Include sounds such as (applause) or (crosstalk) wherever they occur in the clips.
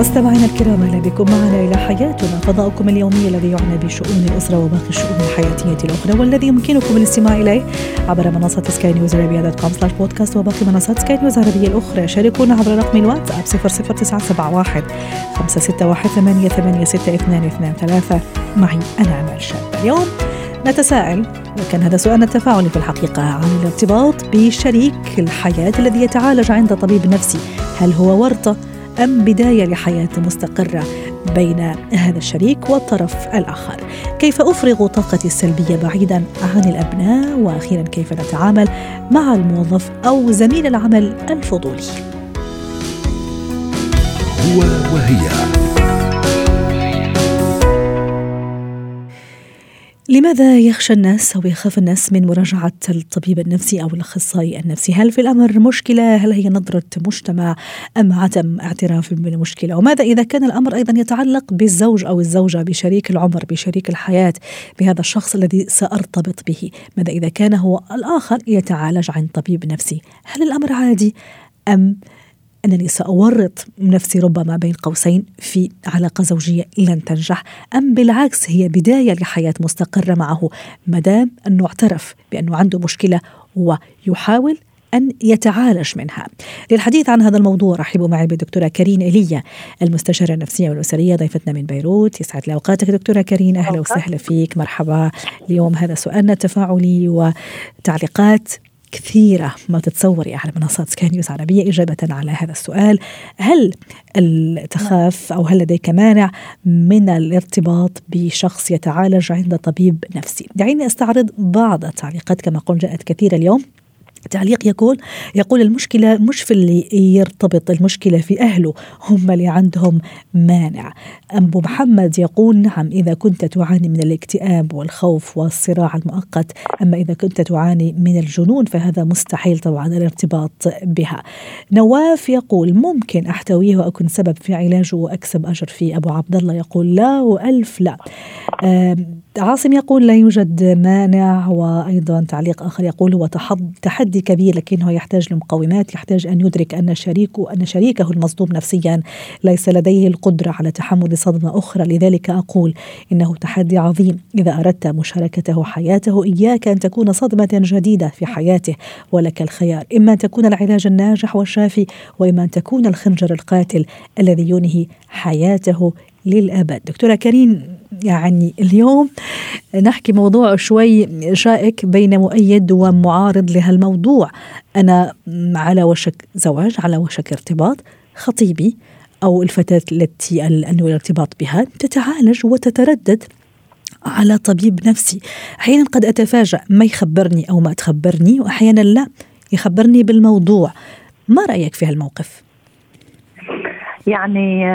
مستمعينا الكرام أهلا بكم معنا إلى حياتنا. فضاؤكم اليومي الذي يعنى بشؤون الأسرة وباقي الشؤون الحياتية الأخرى والذي يمكنكم الاستماع إليه عبر منصة سكاي نيوز عربيه dot com slash podcast وباقي منصات سكاي نيوز العربيه الأخرى. شاركونا عبر رقم الواتساب 00971 561 886223 معي أنا امال شاب. اليوم نتساءل وكان هذا سؤالنا التفاعلي في الحقيقة عن الارتباط بشريك الحياة الذي يتعالج عند طبيب نفسي. هل هو ورطة؟ أم بداية لحياة مستقرة بين هذا الشريك والطرف الآخر. كيف أفرغ طاقتي السلبية بعيدا عن الأبناء؟ وأخيرا كيف نتعامل مع الموظف أو زميل العمل الفضولي؟ هو وهي. لماذا يخشى الناس أو يخاف الناس من مراجعة الطبيب النفسي أو الأخصائي النفسي؟ هل في الأمر مشكلة؟ هل هي نظرة مجتمع أم عدم اعتراف بالمشكلة؟ وماذا إذا كان الأمر أيضا يتعلق بالزوج أو الزوجة بشريك العمر بشريك الحياة بهذا الشخص الذي سأرتبط به؟ ماذا إذا كان هو الآخر يتعالج عن طبيب نفسي؟ هل الأمر عادي أم أنني سأورط نفسي ربما بين قوسين في علاقة زوجية لن تنجح أم بالعكس هي بداية لحياة مستقرة معه. مدام أنه اعترف بأنه عنده مشكلة ويحاول أن يتعالج منها. للحديث عن هذا الموضوع رحبوا معي بالدكتورة كريم إيليا المستشارة النفسية والأسرية ضيفتنا من بيروت. يسعد لي أوقاتك دكتورة كريم أهلا وسهلا فيك مرحبا. اليوم هذا سؤالنا التفاعلي وتعليقات. كثيرة ما تتصوري على منصات سكاي نيوز عربية إجابة على هذا السؤال. هل تخاف أو هل لديك مانع من الارتباط بشخص يتعالج عند طبيب نفسي؟ دعيني أستعرض بعض التعليقات كما قلت جاءت كثيرة اليوم. تعليق يقول يقول المشكلة مش في اللي يرتبط المشكلة في أهله هم اللي عندهم مانع. أبو محمد يقول نعم إذا كنت تعاني من الاكتئاب والخوف والصراع المؤقت أما إذا كنت تعاني من الجنون فهذا مستحيل طبعا الارتباط بها. نواف يقول ممكن أحتويه وأكون سبب في علاجه وأكسب أجر فيه. أبو عبد الله يقول لا وألف لا. عاصم يقول لا يوجد مانع وأيضا تعليق آخر يقول هو تحدي كبير لكنه يحتاج لمقومات يحتاج أن يدرك أن شريكه أن شريكه المصدوم نفسيا ليس لديه القدرة على تحمل صدمة أخرى. لذلك أقول إنه تحدي عظيم. إذا أردت مشاركته حياته إياك أن تكون صدمة جديدة في حياته ولك الخيار. إما أن تكون العلاج الناجح والشافي وإما أن تكون الخنجر القاتل الذي ينهي حياته للأبد. دكتورة كريم يعني اليوم نحكي موضوع شوي شائك بين مؤيد ومعارض لهالموضوع. أنا على وشك زواج على وشك ارتباط. خطيبي أو الفتاة التي أنوي الارتباط بها تتعالج وتتردد على طبيب نفسي. أحيانا قد أتفاجأ ما يخبرني أو ما تخبرني وأحيانا لا يخبرني بالموضوع. ما رأيك في هالموقف؟ يعني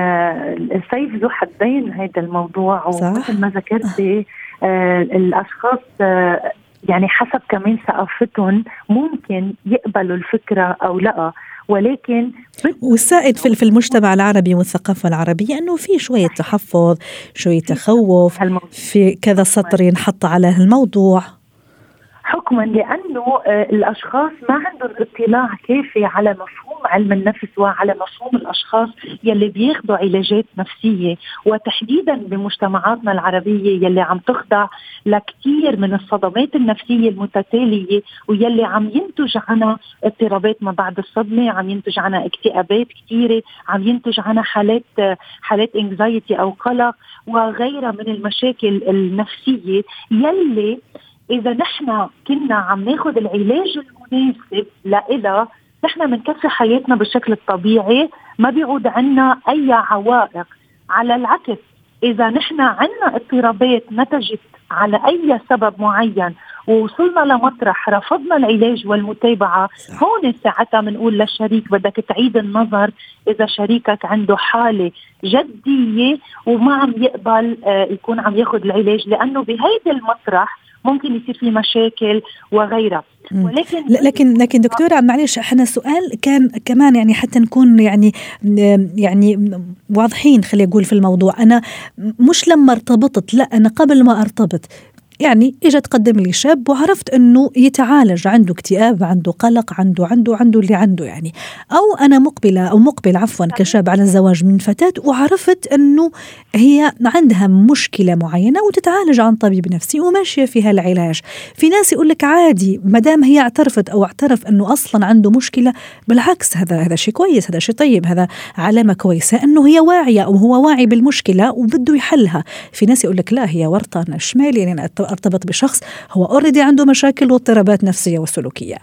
السيف ذو حدين هذا الموضوع ومثل ما ذكرتي آه الأشخاص آه يعني حسب كمان ثقافتهم ممكن يقبلوا الفكرة أو لأ. ولكن والسائد في المجتمع العربي والثقافة العربية أنه في شوية تحفظ شوية تخوف في كذا سطر ينحط على الموضوع حكما لأنه الأشخاص ما عندهم اطلاع كافي على مفهوم علم النفس وعلى مفهوم الأشخاص يلي بياخذوا علاجات نفسية. وتحديدا بمجتمعاتنا العربية يلي عم تخضع لكثير من الصدمات النفسية المتتالية ويلي عم ينتج عنها اضطرابات ما بعد الصدمة، عم ينتج عنها اكتئابات كثيره، عم ينتج عنها حالات حالات انكزايتي أو قلق وغيرها من المشاكل النفسية يلي إذا نحن كنا عم ناخذ العلاج المناسب لإلها نحن بنكفي حياتنا بالشكل الطبيعي ما بيعود عنا أي عوائق. على العكس إذا نحن عنا اضطرابات نتجت على أي سبب معين ووصلنا لمطرح رفضنا العلاج والمتابعة هون ساعتها بنقول للشريك بدك تعيد النظر إذا شريكك عنده حالة جدية وما عم يقبل يكون عم ياخذ العلاج لأنه بهيدي المطرح ممكن يصير في مشاكل وغيرها. ولكن لكن لكن دكتورة معلش أحنا السؤال كان كمان يعني حتى نكون يعني يعني واضحين خلي أقول في الموضوع. أنا مش لما ارتبطت لا أنا قبل ما ارتبط يعني اجى تقدم لي شاب وعرفت إنه يتعالج عنده اكتئاب عنده قلق عنده عنده عنده اللي عنده يعني. أو أنا مقبلة أو مقبل عفوا كشاب على الزواج من فتاة وعرفت إنه هي عندها مشكلة معينة وتتعالج عن طبيب نفسي وماشية فيها العلاج. في ناس يقول لك عادي ما دام هي اعترفت أو اعترف إنه أصلا عنده مشكلة بالعكس هذا هذا شيء كويس هذا شيء طيب هذا علامة كويسة إنه هي واعية أو هو واعي بالمشكلة وبده يحلها. في ناس يقول لك لا هي ورطة أنا شمالي يعني ارتبط بشخص هو اوريدي عنده مشاكل واضطرابات نفسية وسلوكية.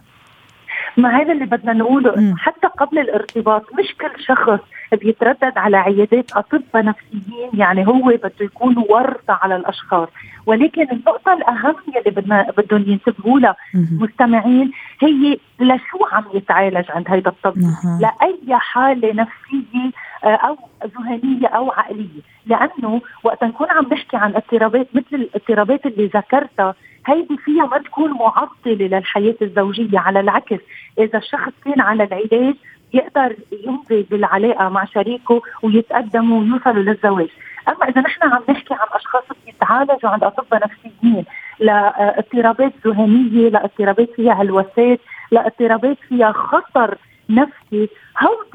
ما هذا اللي بدنا نقوله. م. حتى قبل الارتباط مش كل شخص بيتردد على عيادات أطباء نفسيين يعني هو بده يكون ورطه على الأشخاص. ولكن النقطة الأهم يلي بدنا بدهم ينتبهوا لها المستمعين هي لشو عم يتعالج عند هيدا الطبيب؟ لأي حالة نفسية أو ذهنية أو عقلية. لأنه وقت نكون عم نحكي عن اضطرابات مثل الاضطرابات اللي ذكرتها هيدي فيها ما تكون معطله للحياة الزوجية على العكس إذا الشخص كان على العلاج يقدر يمضي بالعلاقة مع شريكه ويتقدموا ويوصلوا للزواج. أما إذا نحن عم نحكي عن أشخاص بيتعالجوا عند اطباء نفسيين لاضطرابات ذهنية لاضطرابات فيها هلوسات لاضطرابات فيها خطر نفسي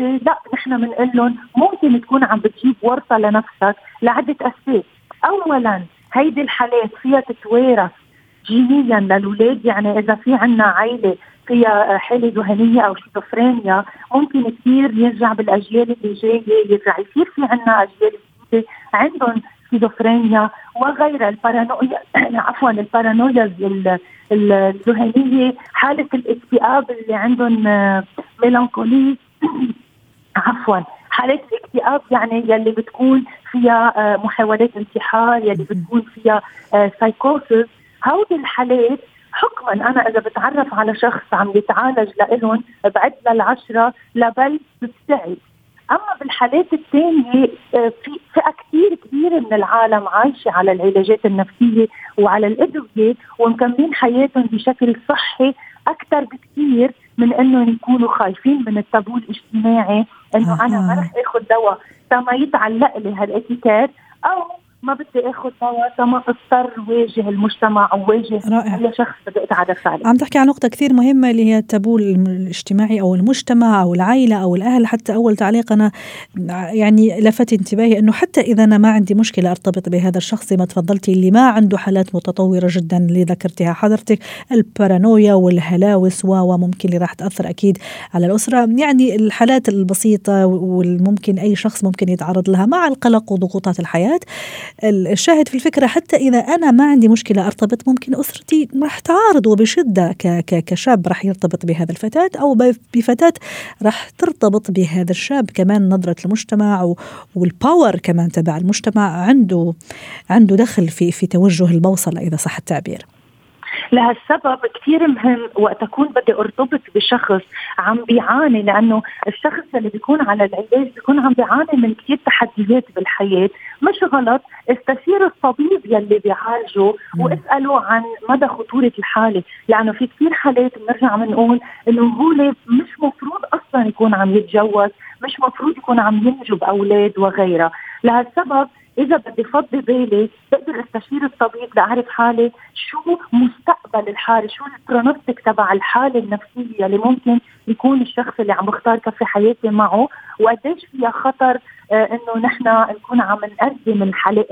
هودي لا نحن بنقول لهم ممكن تكون عم بتجيب ورطة لنفسك لعدة أسباب. اولا هيدي الحالات فيها تتوارث جينيا للأولاد. يعني إذا في عنا عائله فيها حالة ذهنية أو شيزوفرينيا ممكن كثير يرجع بالأجيال اللي جاية يرجع يصير في عنا أجيال جديدة عندهم سكيزوفرينيا وغيرها. البارانويا (clears throat) عفوا البارانويا الذهنية حالة الاكتئاب اللي عندهم mélancolie. (clears throat) عفوا. حالات الاكتئاب يعني يلي بتكون فيها آه، محاولات انتحار يلي بتكون فيها سايكوسس آه، هودي الحالات حكما أنا إذا بتعرف على شخص عم يتعالج لإلهم بعد للعشرة لبل بتبتعد أما بالحالات الثانية آه، في فئة كثير كبيرة من العالم عايشة على العلاجات النفسية وعلى الأدوية ومكملين حياتهم بشكل صحي أكثر بكثير من انهم يكونوا خايفين من التابو الاجتماعي إنه أنا ما رح آخذ دواء. تما يتعلق لي هالاتيكيت أو ما بدي آخذ دواء ما أضطر واجه المجتمع أو واجه أي شخص بدي اتعرف عليه عم تحكي عن نقطة كثير مهمة اللي هي التابو الاجتماعي أو المجتمع أو العائلة أو الأهل. حتى أول تعليق أنا يعني لفت انتباهي إنه حتى إذا أنا ما عندي مشكلة أرتبط بهذا الشخص زي ما تفضلتي اللي ما عنده حالات متطورة جدا اللي ذكرتها حضرتك البارانويا والهلاوس وممكن اللي راح تأثر أكيد على الأسرة. يعني الحالات البسيطة والممكن أي شخص ممكن يتعرض لها مع القلق وضغوطات الحياة. الشاهد في الفكرة حتى إذا أنا ما عندي مشكلة أرتبط ممكن أسرتي راح تعارض وبشدة كشاب راح يرتبط بهذا الفتاة أو بفتاة راح ترتبط بهذا الشاب كمان نظرة المجتمع والباور كمان تبع المجتمع عنده عنده دخل في في توجه البوصلة إذا صح التعبير. لهالسبب كثير مهم وقت اكون بدي أرتبط بشخص عم بيعاني لأنه الشخص اللي بيكون على العلاج بيكون عم بيعاني من كثير تحديات بالحياة. مش غلط استشير الطبيب يلي بيعالجه واسأله عن مدى خطورة الحالة لأنه في كثير حالات بنرجع بنقول إنه هو مش مفروض أصلا يكون عم يتجوز مش مفروض يكون عم ينجب أولاد وغيرها. لهالسبب إذا بدي فضي بالي بقدر استشير الطبيب لأعرف حالي شو مستقبل الحالة شو البرونوستيك تبع الحالة النفسية اللي ممكن يكون الشخص اللي عم بختار كفي حياتي معه وقديش فيها خطر آه إنه نحن نكون عم نقدم الحياة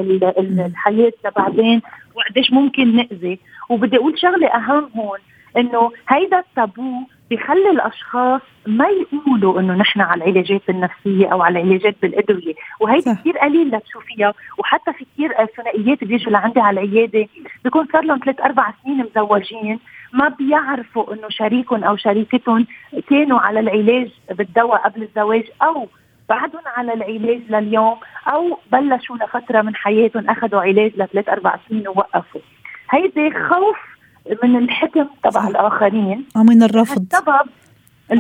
لبعدين وقديش ممكن نأذي. وبدي أقول شغلة أهم هون إنه هيدا التابو بخلي الأشخاص ما يقولوا إنه نحن على العلاجات النفسية أو على العلاجات بالأدوية. وهيدي كثير قليل لتشوفيها وحتى في كثير ثنائيات بيجوا لعندي على العيادة. بيكون صار لهم ثلاث أربع سنين مزوجين ما بيعرفوا إنه شريكهم أو شريكتهم كانوا على العلاج بالدواء قبل الزواج أو بعدهم على العلاج لليوم أو بلشوا لفترة من حياتهم أخذوا علاج لثلاث أربع سنين ووقفوا. هيدي خوف من الحكم تبع الآخرين. أو من الرفض السبب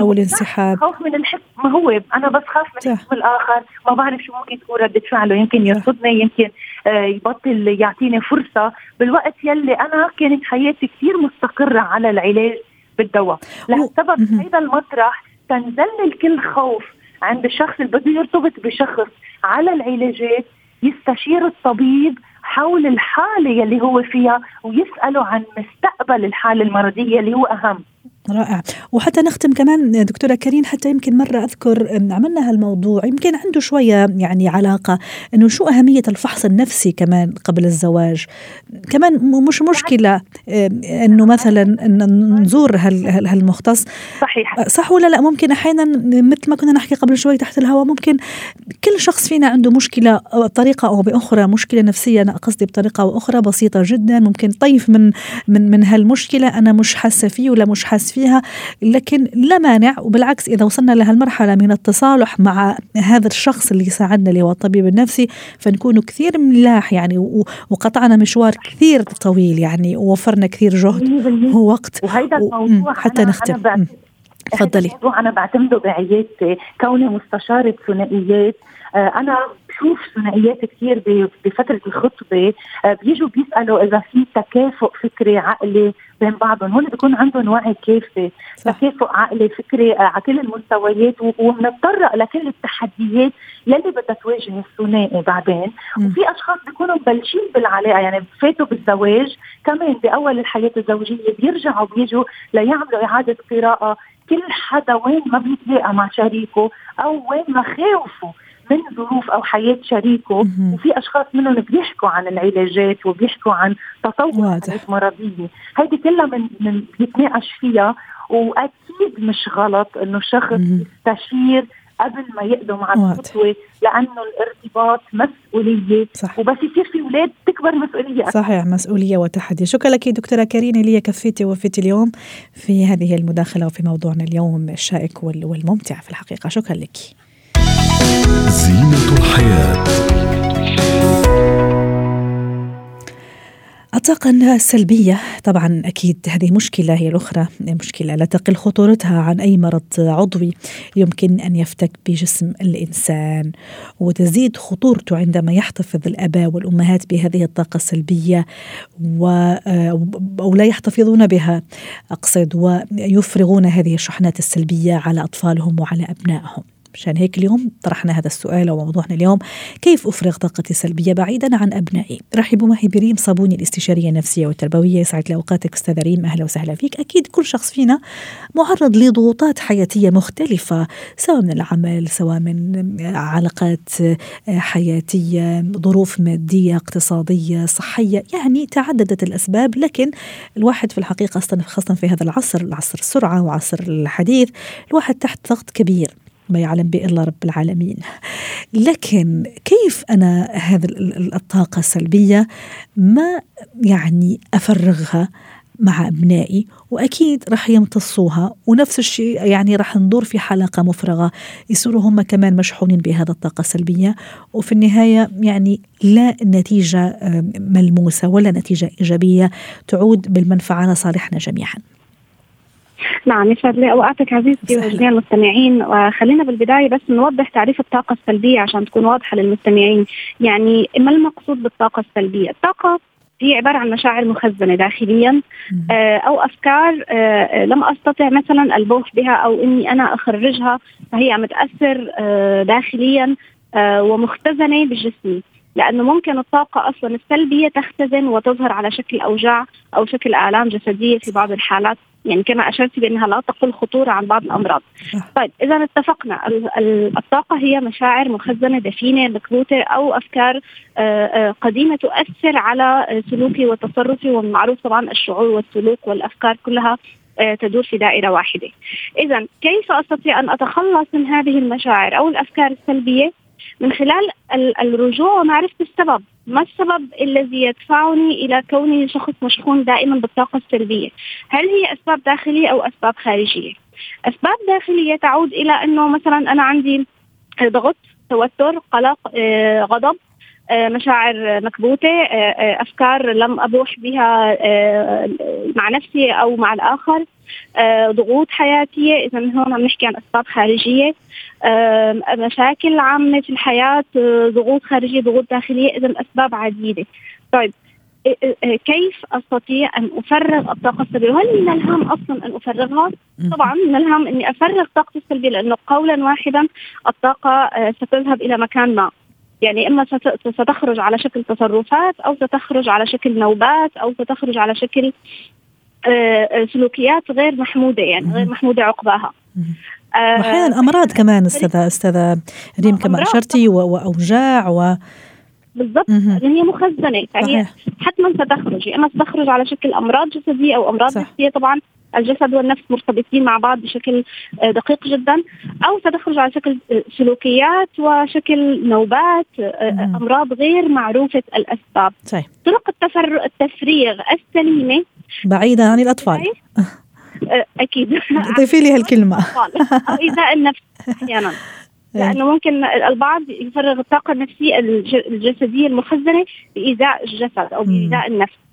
أو الانسحاب. خوف من الحكم. ما هو؟ أنا بس خاف من الحكم الآخر. ما بعرف شو ممكن تكون رده فعله. يمكن يرفضني يمكن يبطل يعطيني فرصة. بالوقت يلي أنا كانت حياتي كثير مستقرة على العلاج بالدواء. لهالسبب هذا المطرح تنزل كل خوف عند الشخص اللي بده يرتبط بشخص على العلاجات. يستشير الطبيب حول الحالة يلي هو فيها ويساله عن مستقبل الحالة المرضية اللي هو أهم. رائع. وحتى نختم كمان دكتورة كريم حتى يمكن مرة أذكر عملنا هالموضوع يمكن عنده شوية يعني علاقة أنه شو أهمية الفحص النفسي كمان قبل الزواج؟ كمان مش مشكلة أنه مثلا نزور هالمختص. صحيح. صح ولا لا؟ ممكن أحيانا مثل ما كنا نحكي قبل شوي تحت الهواء ممكن كل شخص فينا عنده مشكلة بطريقة أو بأخرى مشكلة نفسية أنا قصدي بطريقة أو أخرى بسيطة جدا ممكن طيف من من من هالمشكلة أنا مش حاسة فيه ولا مش حاسة فيها لكن لا مانع. وبالعكس إذا وصلنا لهالمرحلة من التصالح مع هذا الشخص اللي يساعدنا اللي هو الطبيب النفسي فنكون كثير ملاح يعني وقطعنا مشوار كثير طويل يعني ووفرنا كثير جهد ووقت وهيدا الموضوع حتى نختم. تفضلي. أنا بعتمده بعيادتي. كوني مستشارة ثنائيات آه، أنا بشوف ثنائيات كثير بفترة الخطبة آه، بيجوا بيسألوا إذا في تكافؤ فكري عقلي بين بعضهم هون بيكون عندهم وعي كافي تكافؤ عقلي فكري آه، على كل المستويات وبنتطرق لكل التحديات يلي بدها تواجه الثنائي بعدين م. وفي أشخاص بيكونوا مبلشين بالعلاقة يعني فاتوا بالزواج كمان بأول الحياة الزوجية بيرجعوا بيجوا ليعملوا إعادة قراءة كل حدا وين ما بيتلاقى مع شريكه أو وين مخاوفه من ظروف أو حياة شريكه وفي أشخاص منهم بيحكوا عن العلاجات وبيحكوا عن تطور مرضية. هيدي كلها من, من بيتناقش فيها وأكيد مش غلط إنه الشخص يستشير قبل ما يقدم على الخطوه لأنه الارتباط مسؤولية. صح. وبس يصير في أولاد تكبر مسؤولية أكثر. صحيح مسؤولية وتحدي. شكرا لك دكتورة كريم اللي كفيتي ووفيتي اليوم في هذه المداخلة وفي موضوعنا اليوم الشائك والممتع في الحقيقة. شكرا لك. زينة الحياة. الطاقة السلبية طبعا أكيد هذه مشكلة هي الأخرى مشكلة. لا تقل خطورتها عن أي مرض عضوي يمكن أن يفتك بجسم الإنسان وتزيد خطورته عندما يحتفظ الآباء والأمهات بهذه الطاقة السلبية و أو لا يحتفظون بها. أقصد ويفرغون هذه الشحنات السلبية على أطفالهم وعلى أبنائهم. مشان هيك اليوم طرحنا هذا السؤال وموضوعنا اليوم. كيف أفرغ طاقتي السلبية بعيدا عن أبنائي؟ رحبوا معي بريم صابوني الاستشارية النفسية والتربوية. يسعد لي أوقاتك أستاذ ريم. أهلا وسهلا فيك. أكيد كل شخص فينا معرض لضغوطات حياتية مختلفة سواء من العمل سواء من علاقات حياتية ظروف مادية اقتصادية صحية. يعني تعددت الأسباب لكن الواحد في الحقيقة خاصة في هذا العصر العصر السرعة وعصر الحديث الواحد تحت ضغط كبير. ما يعلم به الا رب العالمين. لكن كيف أنا هذه الطاقة السلبية ما يعني أفرغها مع أبنائي؟ وأكيد راح يمتصوها ونفس الشيء يعني راح ندور في حلقة مفرغة يصيروا هم كمان مشحونين بهذا الطاقة السلبية. وفي النهاية يعني لا نتيجة ملموسة ولا نتيجة إيجابية تعود بالمنفعة لصالحنا جميعا. نعم يسعد لي أوقاتك عزيزتي وجميع المستمعين وخلينا بالبداية بس نوضح تعريف الطاقة السلبية عشان تكون واضحة للمستمعين. يعني ما المقصود بالطاقة السلبية؟ الطاقة هي عبارة عن مشاعر مخزنة داخليا آه، أو أفكار آه، لم أستطع مثلا البوح بها أو إني أنا أخرجها فهي متأثر آه، داخليا ومختزنة بجسمي لأنه ممكن الطاقة أصلا السلبية تختزن وتظهر على شكل أوجاع أو شكل آلام جسدية في بعض الحالات. يعني كما أشرت بأنها لا تقل خطورة عن بعض الأمراض. طيب إذا اتفقنا الطاقة هي مشاعر مخزنة دفينة مكبوته أو أفكار آه، آه، قديمة تؤثر على سلوكي وتصرفي والمعروف طبعا الشعور والسلوك والأفكار كلها آه، تدور في دائرة واحدة. اذا كيف أستطيع أن أتخلص من هذه المشاعر أو الأفكار السلبية؟ من خلال الرجوع ومعرفة السبب ما السبب الذي يدفعني إلى كوني شخص مشحون دائما بالطاقة السلبية؟ هل هي أسباب داخلية أو أسباب خارجية؟ أسباب داخلية تعود إلى أنه مثلا أنا عندي ضغط توتر قلق آه، غضب مشاعر مكبوتة أفكار لم أبوح بها مع نفسي أو مع الآخر ضغوط حياتية إذا هون عم نحكي عن أسباب خارجية مشاكل عامة في الحياة ضغوط خارجية ضغوط داخلية إذا أسباب عديدة طيب كيف أستطيع أن أفرغ الطاقة السلبية؟ وهل من الهام أصلا أن أفرغها؟ طبعا من الهام إني أفرغ طاقتي السلبية لأنه قولا واحدا الطاقة ستذهب إلى مكان ما. يعني إما ستخرج على شكل تصرفات أو ستخرج على شكل نوبات أو ستخرج على شكل سلوكيات غير محمودة يعني غير محمودة عقباها. واحيانا أمراض كمان استاذه أستاذة ريم كما أشرتي وأوجاع و بالضبط. لأن هي مخزنة فهي حتما ستخرج. يا إما ستخرج على شكل أمراض جسدية أو أمراض نفسية طبعا الجسد والنفس مرتبطين مع بعض بشكل دقيق جدا أو ستخرج على شكل سلوكيات وشكل نوبات أمراض غير معروفة الأسباب. صحيح. طرق التفر التفريغ السليمة. بعيدا عن الأطفال. أكيد. (laughs) ضيفي لي هالكلمة. أو ايذاء النفس أحيانا. (laughs) لأنه ممكن البعض يفرغ الطاقة النفسية الجسدية المخزنة بايذاء الجسد أو بايذاء النفس.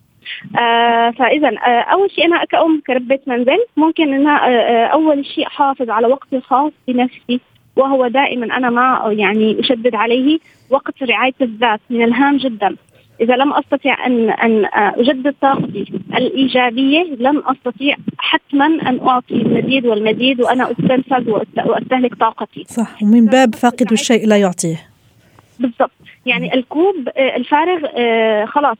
آه فإذا آه أول شيء أنا كأم كربة منزل ممكن إن آه أول شيء أحافظ على وقت خاص بنفسي وهو دائما أنا ما يعني أشدد عليه وقت رعاية الذات من الهام جدا. إذا لم استطيع أن أن أجدد طاقتي الإيجابية لن استطيع حتما أن أعطي المزيد والمزيد وأنا أستنفذ وأستهلك طاقتي. صح ومن باب فاقد الشيء لا يعطيه. بالضبط. يعني الكوب الفارغ خلاص.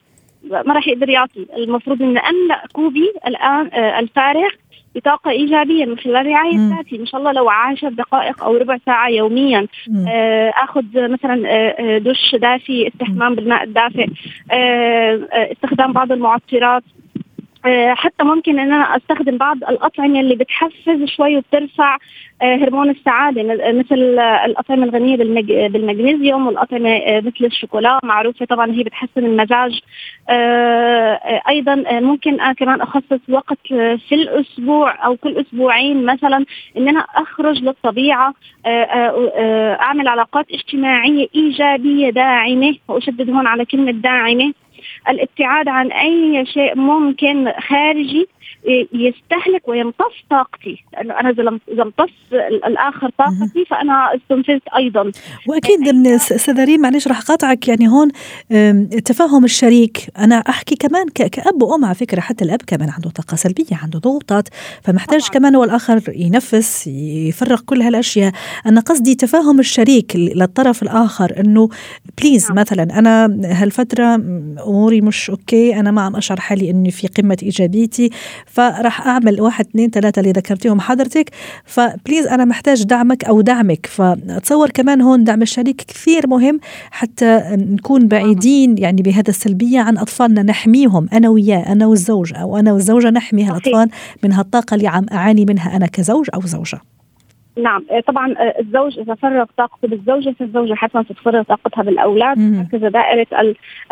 ما راح يقدر يعطي. المفروض إن املا كوبي الآن الفارغ بطاقة إيجابية من خلال رعاية ذاتي. إن شاء الله لو عشر دقائق أو ربع ساعة يوميا أخذ مثلا دش دافي استحمام بالماء الدافئ استخدام بعض المعطرات. حتى ممكن إن أنا أستخدم بعض الأطعمة اللي بتحفز شوي وبترفع هرمون السعادة مثل الأطعمة الغنية بالمغنيسيوم والأطعمة مثل الشوكولا معروفة طبعا هي بتحسن المزاج. أيضا ممكن أنا كمان أخصص وقت في الأسبوع أو كل أسبوعين مثلا إن أنا أخرج للطبيعة أعمل علاقات اجتماعية إيجابية داعمة وأشدد هون على كلمة داعمة. الابتعاد عن أي شيء ممكن خارجي يستهلك ويمتص طاقتي. لأنه أنا إذا امتص الآخر طاقتي فأنا استنفذت أيضا. وأكيد من استاذه ريم معلش راح أقاطعك يعني هون تفهم الشريك. أنا أحكي كمان كأب وأم على فكرة حتى الأب كمان عنده طاقة سلبية عنده ضغوطات فمحتاج طبعا. كمان هو الآخر ينفس يفرغ كل هالأشياء. أنا قصدي تفاهم الشريك للطرف الآخر إنه please نعم. مثلا أنا هالفترة أموري مش okay أنا ما عم أشعر حالي إني في قمة إيجابيتي فراح أعمل واحد اثنين ثلاثة اللي ذكرتيهم حضرتك. ف please أنا محتاج دعمك أو دعمك. فأتصور كمان هون دعم الشريك كثير مهم حتى نكون بعيدين يعني بهذا السلبية عن أطفالنا. نحميهم أنا وياه أنا والزوج أو أنا والزوجة نحمي هالأطفال من هالطاقة اللي عم أعاني منها أنا كزوج أو زوجة. نعم طبعا الزوج إذا فرغ طاقته بالزوجة فالزوجة حتما ستفرغ طاقتها بالأولاد هكذا دائرة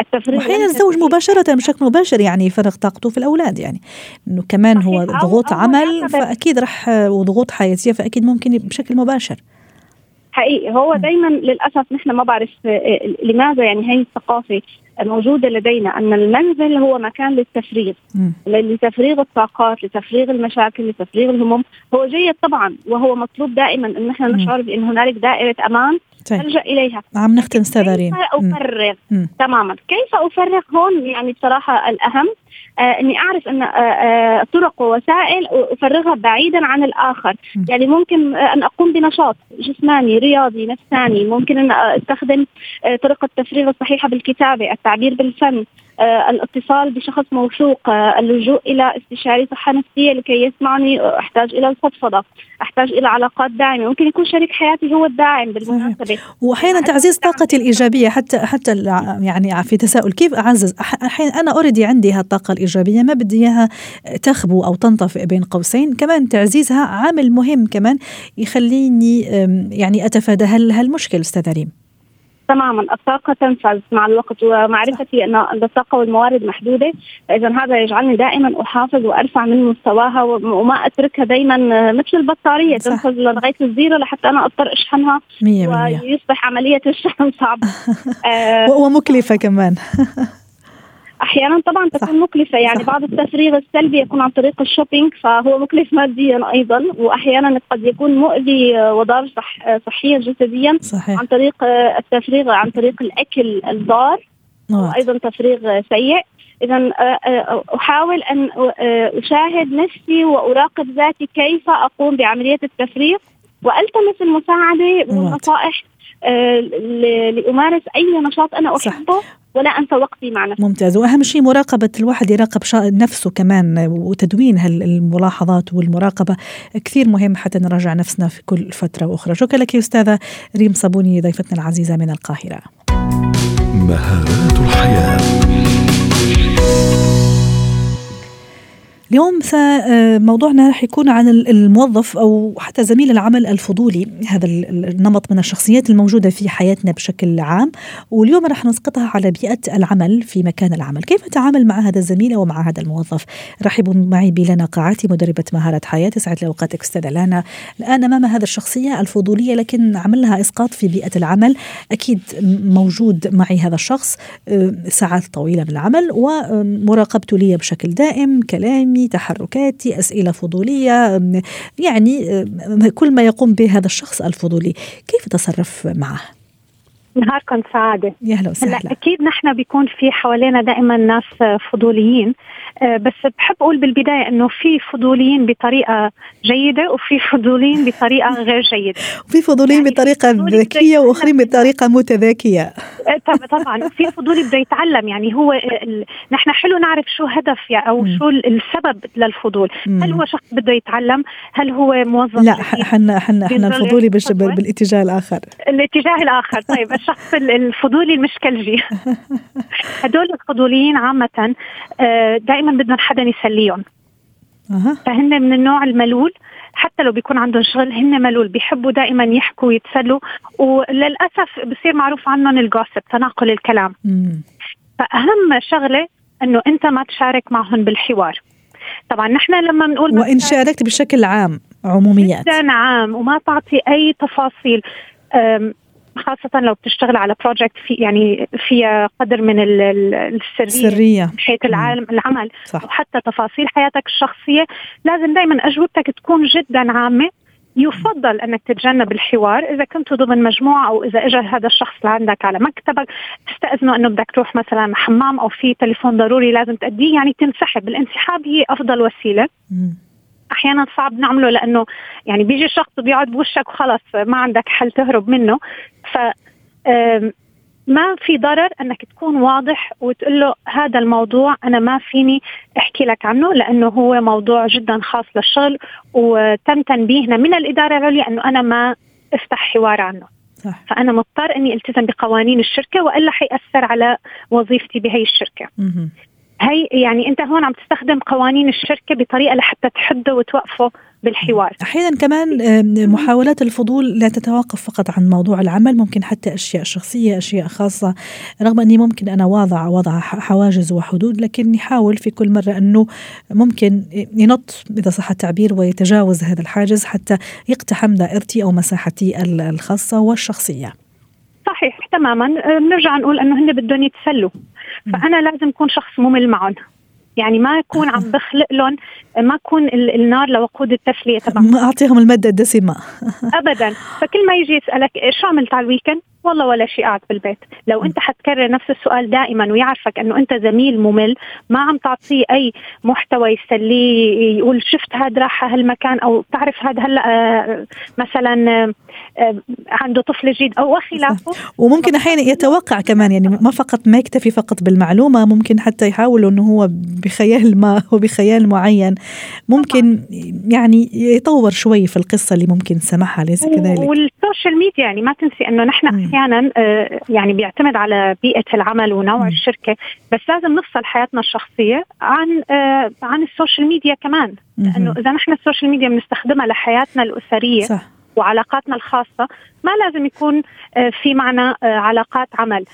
التفريغ واحيانا الزوج مباشرة بشكل مباشر يعني يفرغ طاقته في الأولاد يعني. إنه كمان هو ضغوط عمل فأكيد رح وضغوط حياتية فأكيد ممكن بشكل مباشر. حقيقي. هو دايما للأسف نحن ما بعرف لماذا يعني هي الثقافة موجوده لدينا أن المنزل هو مكان للتفريغ. لتفريغ الطاقات لتفريغ المشاكل لتفريغ الهموم. هو جيد طبعا وهو مطلوب دائما إن نحن نشعر بأن هنالك دائرة أمان طيب. نلجا إليها. عم نختم استاذه ريم كيف افرغ م. تماما. كيف افرغ هون؟ يعني بصراحة الأهم آه إني أعرف إن آه آه طرق ووسائل أفرغها بعيدا عن الآخر. م. يعني ممكن آه أن أقوم بنشاط جسماني رياضي نفساني. ممكن إن أستخدم آه طرق التفريغ الصحيحة بالكتابة التعبير بالفن. الاتصال بشخص موثوق آه اللجوء إلى استشاري صحة نفسية لكي يسمعني أحتاج إلى الفضفضة أحتاج إلى علاقات داعمة. ممكن يكون شريك حياتي هو الداعم بالمناسبة. وأحيانا تعزيز طاقتي الإيجابية حتى حتى يعني في تساؤل كيف اعزز أحيانا أنا already عندي هالطاقه الإيجابية ما بدي إياها تخبو أو تنطفئ بين قوسين. كمان تعزيزها عامل مهم كمان يخليني يعني أتفادى. هالمشكل أستاذ ريم؟ تماما الطاقة تنفذ مع الوقت ومعرفتي أن الطاقة والموارد محدودة فإذا هذا يجعلني دائما أحافظ وأرفع من مستواها وما أتركها دائما مثل البطارية صح. تنفذ لغاية ال zero لحتى أنا أضطر أشحنها مية مية. ويصبح عملية الشحن صعبة (laughs) آه ومكلفة كمان (laughs) أحيانا طبعا تكون مكلفة يعني صح. بعض التفريغ السلبي يكون عن طريق الشوبينج فهو مكلف ماديا أيضا وأحيانا قد يكون مؤذي وضار صح صحيا جسديا صحيح. عن طريق التفريغ عن طريق الأكل الضار وأيضا تفريغ سيء اذا آه، آه، أحاول أن آه، أشاهد نفسي وأراقب ذاتي كيف أقوم بعملية التفريغ وألتمس المساعدة والنصائح لأمارس أي نشاط أنا أحبه صح. ولا أنسى وقتي مع نفسي. ممتاز. وأهم شيء مراقبة الواحد يراقب نفسه كمان وتدوين هالملاحظات والمراقبة. كثير مهم حتى نراجع نفسنا في كل فترة وأخرى. شكرا لك يا أستاذة ريم صابوني ضيفتنا العزيزة من القاهرة. مهارات الحياة. اليوم موضوعنا رح يكون عن الموظف أو حتى زميل العمل الفضولي هذا النمط من الشخصيات الموجودة في حياتنا بشكل عام. واليوم رح نسقطها على بيئة العمل في مكان العمل. كيف نتعامل مع هذا الزميل أو مع هذا الموظف؟ رحبوا معي بلنا قاعاتي مدربة مهارة حياه تسعد لي أوقاتك أستاذة لانا. الآن أمام هذا الشخصية الفضولية لكن عملها إسقاط في بيئة العمل. أكيد موجود معي هذا الشخص آه، ساعات طويلة من العمل ومراقبته لي بشكل دائم كلامي تحركاتي أسئلة فضولية يعني كل ما يقوم به هذا الشخص الفضولي. كيف تصرف معه؟ نهاركم سعادة. يا هلا وسهلا. أكيد نحن بيكون في حوالينا دائما ناس فضوليين. بس بحب أقول بالبداية أنه في فضوليين بطريقة جيدة وفي فضوليين بطريقة غير جيدة. وفي فضوليين يعني بطريقة ذكية وآخرين بطريقة متذاكية. آه، طبعا في فضولي بده يتعلم. يعني هو ال... نحن حلو نعرف شو هدف يعني أو شو السبب للفضول. هل هو شخص بده يتعلم؟ هل هو موظف لا حنا حنا حنا الفضولي بالاتجاه الآخر. الاتجاه الآخر. طيب (laughs) الشخص الفضولي المشكلجي. (laughs) هدول الفضوليين عامة آه، دائما بدهم حدا يسليهم. فهن من النوع الملول حتى لو بيكون عندهم شغل هن ملول بيحبوا دائما يحكوا ويتسلوا وللأسف بصير معروف عنهم الجوسب تناقل الكلام. فأهم شغلة إنه أنت ما تشارك معهم بالحوار. طبعا نحن لما بنقول وإن شاركت بشكل عام عموميات. جدا عام وما تعطي أي تفاصيل. خاصة لو بتشتغل على بروجكت في يعني فيها قدر من السرية السرية. من حيث العالم العمل. صح. وحتى تفاصيل حياتك الشخصية. لازم دائما أجوبتك تكون جدا عامة. يفضل أنك تتجنب الحوار. إذا كنتوا ضمن مجموعة أو إذا اجى هذا الشخص لعندك على مكتبك تستاذنه إنه بدك تروح مثلا حمام أو في تليفون ضروري لازم تأديه. يعني تنسحب. الانسحاب هي أفضل وسيلة. أحيانا صعب نعمله لأنه يعني بيجي شخص بيقعد بوشك وخلص ما عندك حل تهرب منه. ف ما في ضرر أنك تكون واضح وتقول له هذا الموضوع أنا ما فيني أحكي لك عنه لأنه هو موضوع جدا خاص للشغل وتم تنبيهنا من الإدارة العليا أنه أنا ما أفتح حوار عنه. صح. فأنا مضطر إني ألتزم بقوانين الشركة وإلا حيأثر على وظيفتي بهي الشركة. هي يعني انت هون عم تستخدم قوانين الشركة بطريقة لحتى تحده وتوقفه بالحوار. أحيانا كمان محاولات الفضول لا تتوقف فقط عن موضوع العمل ممكن حتى أشياء شخصية أشياء خاصة رغم أني ممكن أنا واضع وضع حواجز وحدود لكن يحاول في كل مرة أنه ممكن ينط إذا صح التعبير ويتجاوز هذا الحاجز حتى يقتحم دائرتي أو مساحتي الخاصة والشخصية. تماما بنرجع نقول إنه هن بدهم يتسلوا. فأنا لازم أكون شخص ممل معهم. يعني ما يكون عم بخلق لهم ما يكون النار لوقود التسلية تبعهم. ما أعطيهم المادة الدسمه (laughs) ابدا. فكل ما يجي يسألك شو عملت على الويكند والله ولا شيء قاعد بالبيت. لو أنت حتكرر نفس السؤال دائما ويعرفك إنه أنت زميل ممل ما عم تعطيه أي محتوى يسليه يقول شفت هذا راح هالمكان أو بتعرف هذا هلأ آه، مثلا آه، عنده طفل جديد أو خلافه وممكن أحيانا يتوقع كمان يعني ما فقط ما يكتفي فقط بالمعلومة ممكن حتى يحاول إنه هو بخيال ما وبخيال معين. ممكن يعني يطور شوي في القصة اللي ممكن سمعها ليس كذلك؟ وال social media يعني ما تنسي إنه نحن أحيانا آه، يعني بيعتمد على بيئة العمل ونوع الشركة بس لازم نفصل حياتنا الشخصية عن عن ال social media كمان. لأنه إذا نحن ال social media بنستخدمها لحياتنا الأسرية صح. وعلاقاتنا الخاصة ما لازم يكون في معنا علاقات عمل.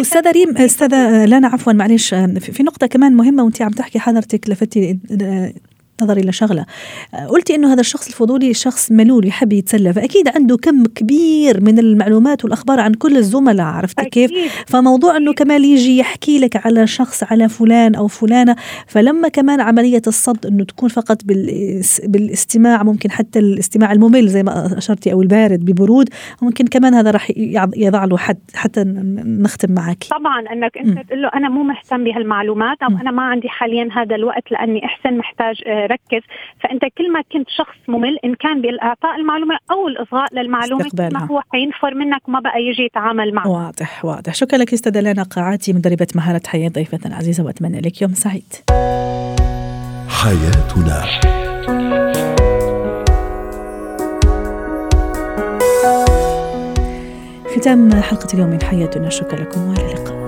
أستاذة ريم أستاذة لانا عفوا معلش في نقطة كمان مهمة وانت عم تحكي حضرتك لفتي نظري لشغله قلتي إنه هذا الشخص الفضولي شخص ملول يحب يتسلى فأكيد عنده كم كبير من المعلومات والأخبار عن كل الزملاء عرفتي كيف؟ فموضوع إنه كمان يجي يحكي لك على شخص على فلان أو فلانة فلما كمان عملية الصد إنه تكون فقط بالاستماع ممكن حتى الاستماع الممل زي ما أشرتي أو البارد ببرود ممكن كمان هذا راح يضع له حد حتى نختم معك. طبعا إنك أنت تقول له أنا مو مهتم بهالمعلومات أو. أنا ما عندي حاليا هذا الوقت لأني إحسن محتاج ركز. فأنت كل ما كنت شخص ممل إن كان بالإعطاء المعلومة أو الإصغاء للمعلومة ما هو حينفر منك وما بقى يجي يتعامل معه واضح واضح. شكرا لك أستاذة لنا قاعاتي مدربة مهارة حياة ضيفتنا العزيزه وأتمنى لك يوم سعيد. حياتنا. ختام حلقة اليوم من حياتنا. شكرا لكم وإلى اللقاء.